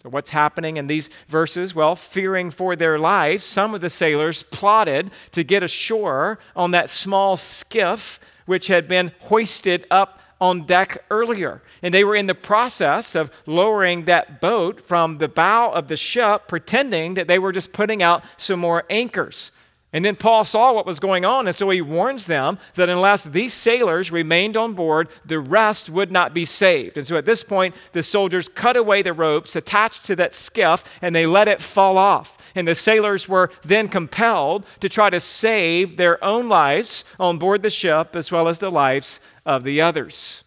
So, what's happening in these verses? Well, fearing for their lives, some of the sailors plotted to get ashore on that small skiff which had been hoisted up on deck earlier. And they were in the process of lowering that boat from the bow of the ship, pretending that they were just putting out some more anchors. And then Paul saw what was going on, and so he warns them that unless these sailors remained on board, the rest would not be saved. And so at this point, the soldiers cut away the ropes attached to that skiff and they let it fall off. And the sailors were then compelled to try to save their own lives on board the ship as well as the lives of the others.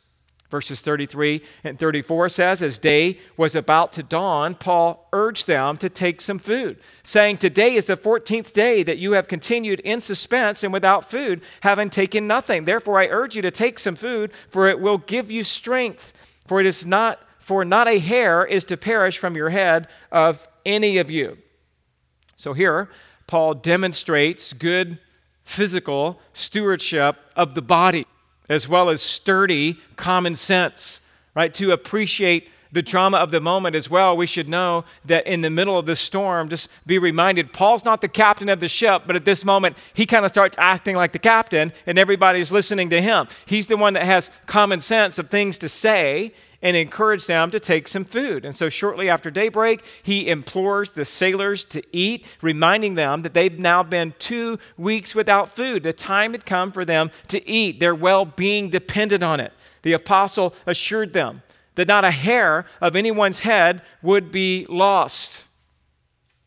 Verses 33 and 34 says, As day was about to dawn, Paul urged them to take some food, saying, Today is the 14th day that you have continued in suspense and without food, having taken nothing. Therefore, I urge you to take some food, for it will give you strength. For it is not, for not a hair is to perish from your head of any of you. So here, Paul demonstrates good physical stewardship of the body as well as sturdy common sense, right? To appreciate the drama of the moment as well, we should know that in the middle of the storm, just be reminded Paul's not the captain of the ship, but at this moment, he kind of starts acting like the captain and everybody's listening to him. He's the one that has common sense of things to say and encourage them to take some food. And so, shortly after daybreak, he implores the sailors to eat, reminding them that they've now been two weeks without food. The time had come for them to eat, their well being depended on it. The apostle assured them that not a hair of anyone's head would be lost.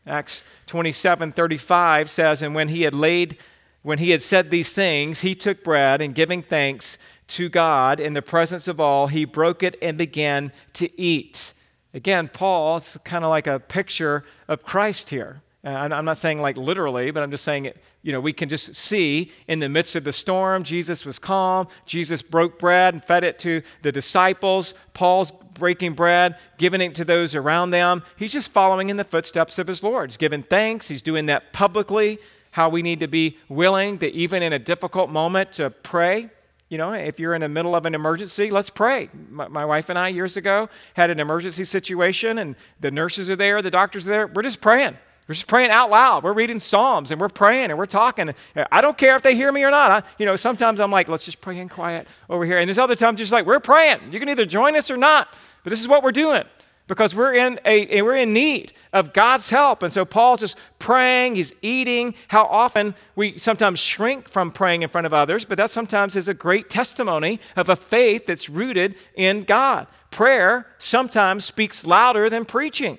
Acts 27 35 says, And when he had laid, when he had said these things, he took bread and giving thanks, to God in the presence of all, he broke it and began to eat. Again, Paul's kind of like a picture of Christ here. I'm not saying like literally, but I'm just saying it, you know, we can just see in the midst of the storm, Jesus was calm. Jesus broke bread and fed it to the disciples. Paul's breaking bread, giving it to those around them. He's just following in the footsteps of his Lord. He's giving thanks. He's doing that publicly. How we need to be willing to, even in a difficult moment, to pray you know, if you're in the middle of an emergency, let's pray. My, my, wife and I, years ago, had an emergency situation, and the nurses are there, the doctors are there. We're just praying. We're just praying out loud. We're reading Psalms and we're praying and we're talking. I don't care if they hear me or not. I, you know, sometimes I'm like, let's just pray in quiet over here. And there's other times just like, we're praying. You can either join us or not, but this is what we're doing because we're in, a, we're in need of God's help. And so Paul's just praying, he's eating. How often we sometimes shrink from praying in front of others, but that sometimes is a great testimony of a faith that's rooted in God. Prayer sometimes speaks louder than preaching.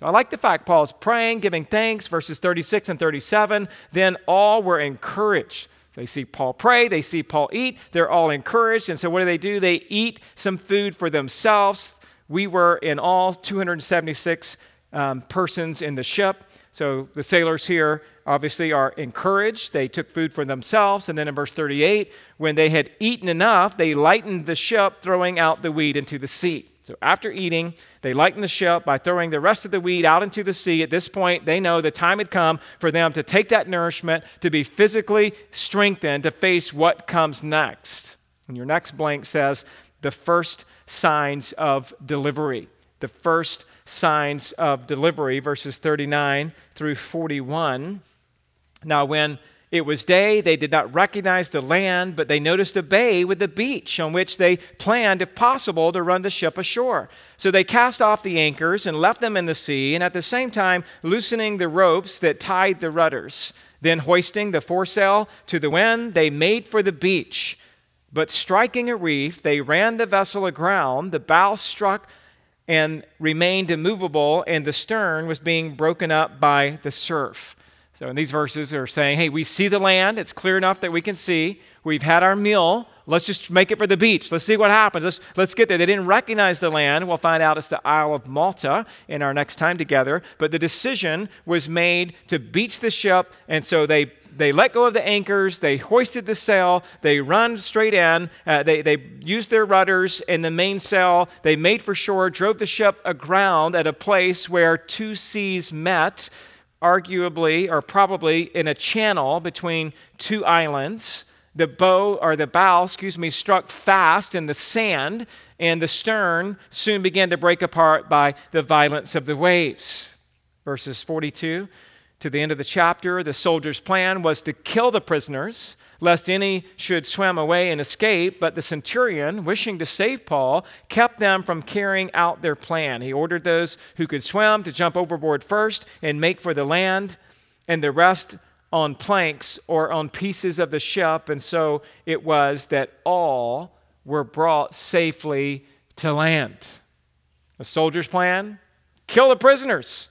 I like the fact Paul's praying, giving thanks, verses 36 and 37. Then all were encouraged. They see Paul pray, they see Paul eat, they're all encouraged. And so what do they do? They eat some food for themselves we were in all 276 um, persons in the ship. So the sailors here obviously are encouraged. They took food for themselves. And then in verse 38, when they had eaten enough, they lightened the ship, throwing out the weed into the sea. So after eating, they lightened the ship by throwing the rest of the weed out into the sea. At this point, they know the time had come for them to take that nourishment, to be physically strengthened to face what comes next. And your next blank says, the first signs of delivery. The first signs of delivery, verses 39 through 41. Now, when it was day, they did not recognize the land, but they noticed a bay with a beach on which they planned, if possible, to run the ship ashore. So they cast off the anchors and left them in the sea, and at the same time, loosening the ropes that tied the rudders. Then, hoisting the foresail to the wind, they made for the beach. But striking a reef, they ran the vessel aground. The bow struck and remained immovable, and the stern was being broken up by the surf. So, in these verses, they're saying, hey, we see the land. It's clear enough that we can see. We've had our meal. Let's just make it for the beach. Let's see what happens. Let's, let's get there. They didn't recognize the land. We'll find out it's the Isle of Malta in our next time together. But the decision was made to beach the ship, and so they they let go of the anchors, they hoisted the sail, they run straight in, uh, they, they used their rudders and the mainsail, they made for shore, drove the ship aground at a place where two seas met, arguably or probably in a channel between two islands. The bow or the bow, excuse me, struck fast in the sand, and the stern soon began to break apart by the violence of the waves. Verses 42 to the end of the chapter, the soldiers' plan was to kill the prisoners, lest any should swim away and escape. But the centurion, wishing to save Paul, kept them from carrying out their plan. He ordered those who could swim to jump overboard first and make for the land, and the rest on planks or on pieces of the ship. And so it was that all were brought safely to land. The soldier's plan kill the prisoners.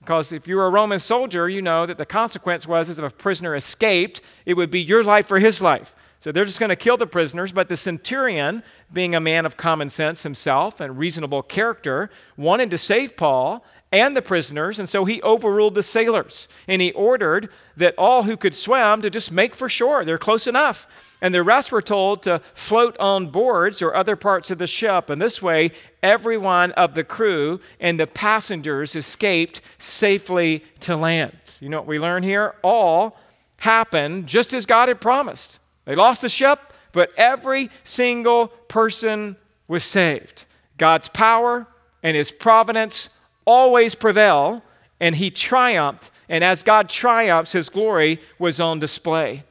Because if you were a Roman soldier, you know that the consequence was if a prisoner escaped, it would be your life for his life. So they're just going to kill the prisoners. But the centurion, being a man of common sense himself and reasonable character, wanted to save Paul and the prisoners, and so he overruled the sailors. And he ordered that all who could swim to just make for shore. They're close enough. And the rest were told to float on boards or other parts of the ship. And this way, everyone of the crew and the passengers escaped safely to land. You know what we learn here? All happened just as God had promised. They lost the ship, but every single person was saved. God's power and his providence always prevail, and he triumphed. And as God triumphs, his glory was on display.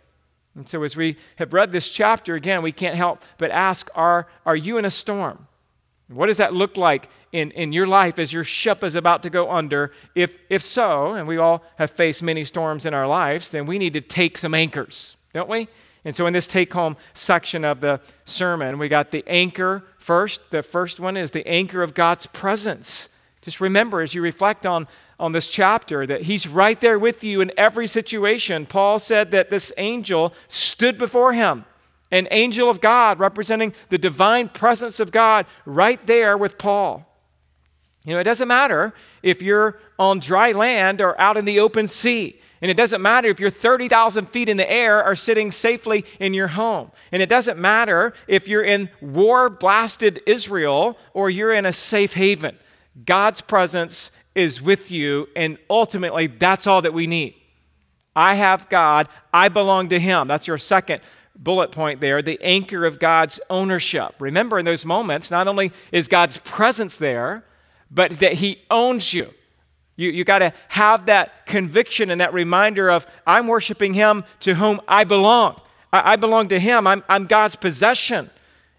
And so, as we have read this chapter again, we can't help but ask Are, are you in a storm? What does that look like in, in your life as your ship is about to go under? If, if so, and we all have faced many storms in our lives, then we need to take some anchors, don't we? And so, in this take home section of the sermon, we got the anchor first. The first one is the anchor of God's presence. Just remember as you reflect on, on this chapter that he's right there with you in every situation. Paul said that this angel stood before him, an angel of God representing the divine presence of God right there with Paul. You know, it doesn't matter if you're on dry land or out in the open sea. And it doesn't matter if you're 30,000 feet in the air or sitting safely in your home. And it doesn't matter if you're in war blasted Israel or you're in a safe haven. God's presence is with you, and ultimately, that's all that we need. I have God, I belong to Him. That's your second bullet point there the anchor of God's ownership. Remember, in those moments, not only is God's presence there, but that He owns you. You, you got to have that conviction and that reminder of, I'm worshiping Him to whom I belong. I, I belong to Him, I'm, I'm God's possession.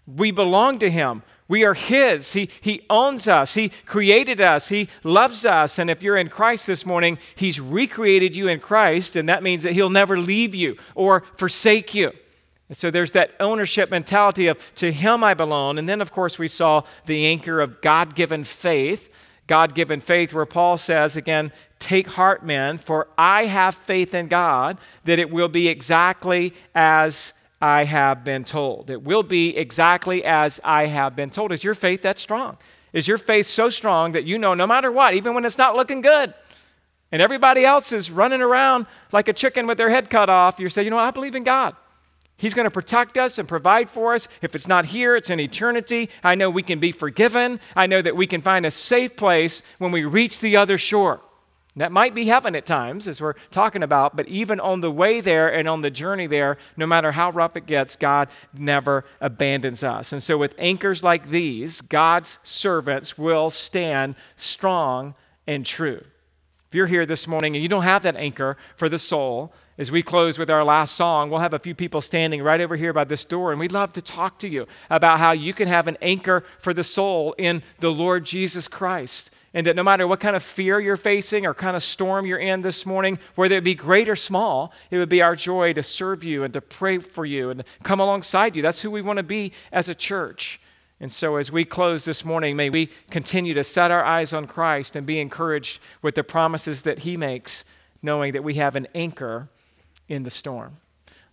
We belong to Him. We are His. He, he owns us. He created us. He loves us. And if you're in Christ this morning, He's recreated you in Christ, and that means that He'll never leave you or forsake you. And so there's that ownership mentality of to Him I belong. And then, of course, we saw the anchor of God given faith. God given faith, where Paul says, again, take heart, men, for I have faith in God that it will be exactly as I have been told. It will be exactly as I have been told. Is your faith that strong? Is your faith so strong that you know no matter what, even when it's not looking good, and everybody else is running around like a chicken with their head cut off, you say, you know, I believe in God. He's going to protect us and provide for us. If it's not here, it's in eternity. I know we can be forgiven. I know that we can find a safe place when we reach the other shore. That might be heaven at times, as we're talking about, but even on the way there and on the journey there, no matter how rough it gets, God never abandons us. And so, with anchors like these, God's servants will stand strong and true. If you're here this morning and you don't have that anchor for the soul, as we close with our last song, we'll have a few people standing right over here by this door, and we'd love to talk to you about how you can have an anchor for the soul in the Lord Jesus Christ. And that no matter what kind of fear you're facing or kind of storm you're in this morning, whether it be great or small, it would be our joy to serve you and to pray for you and come alongside you. That's who we want to be as a church. And so, as we close this morning, may we continue to set our eyes on Christ and be encouraged with the promises that He makes, knowing that we have an anchor in the storm.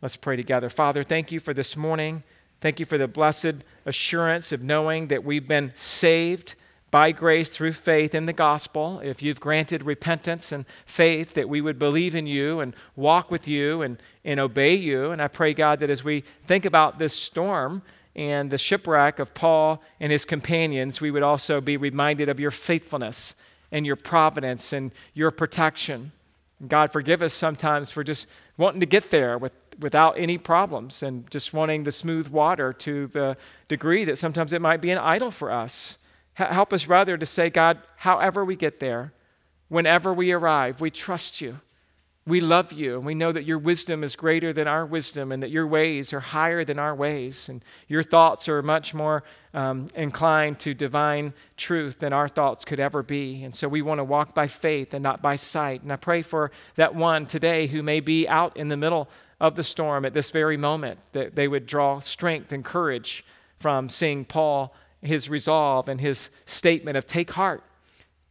Let's pray together. Father, thank you for this morning. Thank you for the blessed assurance of knowing that we've been saved by grace through faith in the gospel, if you've granted repentance and faith, that we would believe in you and walk with you and, and obey you. And I pray, God, that as we think about this storm and the shipwreck of Paul and his companions, we would also be reminded of your faithfulness and your providence and your protection. God, forgive us sometimes for just wanting to get there with, without any problems and just wanting the smooth water to the degree that sometimes it might be an idol for us. Help us rather to say, God, however we get there, whenever we arrive, we trust you. We love you, and we know that your wisdom is greater than our wisdom, and that your ways are higher than our ways, and your thoughts are much more um, inclined to divine truth than our thoughts could ever be. And so we want to walk by faith and not by sight. And I pray for that one today who may be out in the middle of the storm at this very moment, that they would draw strength and courage from seeing Paul his resolve and his statement of take heart,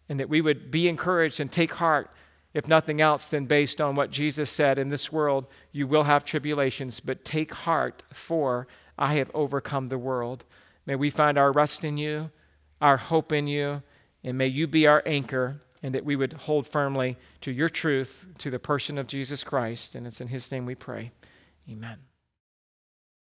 and that we would be encouraged and take heart, if nothing else, than based on what Jesus said in this world, you will have tribulations, but take heart, for I have overcome the world. May we find our rest in you, our hope in you, and may you be our anchor, and that we would hold firmly to your truth, to the person of Jesus Christ. And it's in his name we pray. Amen.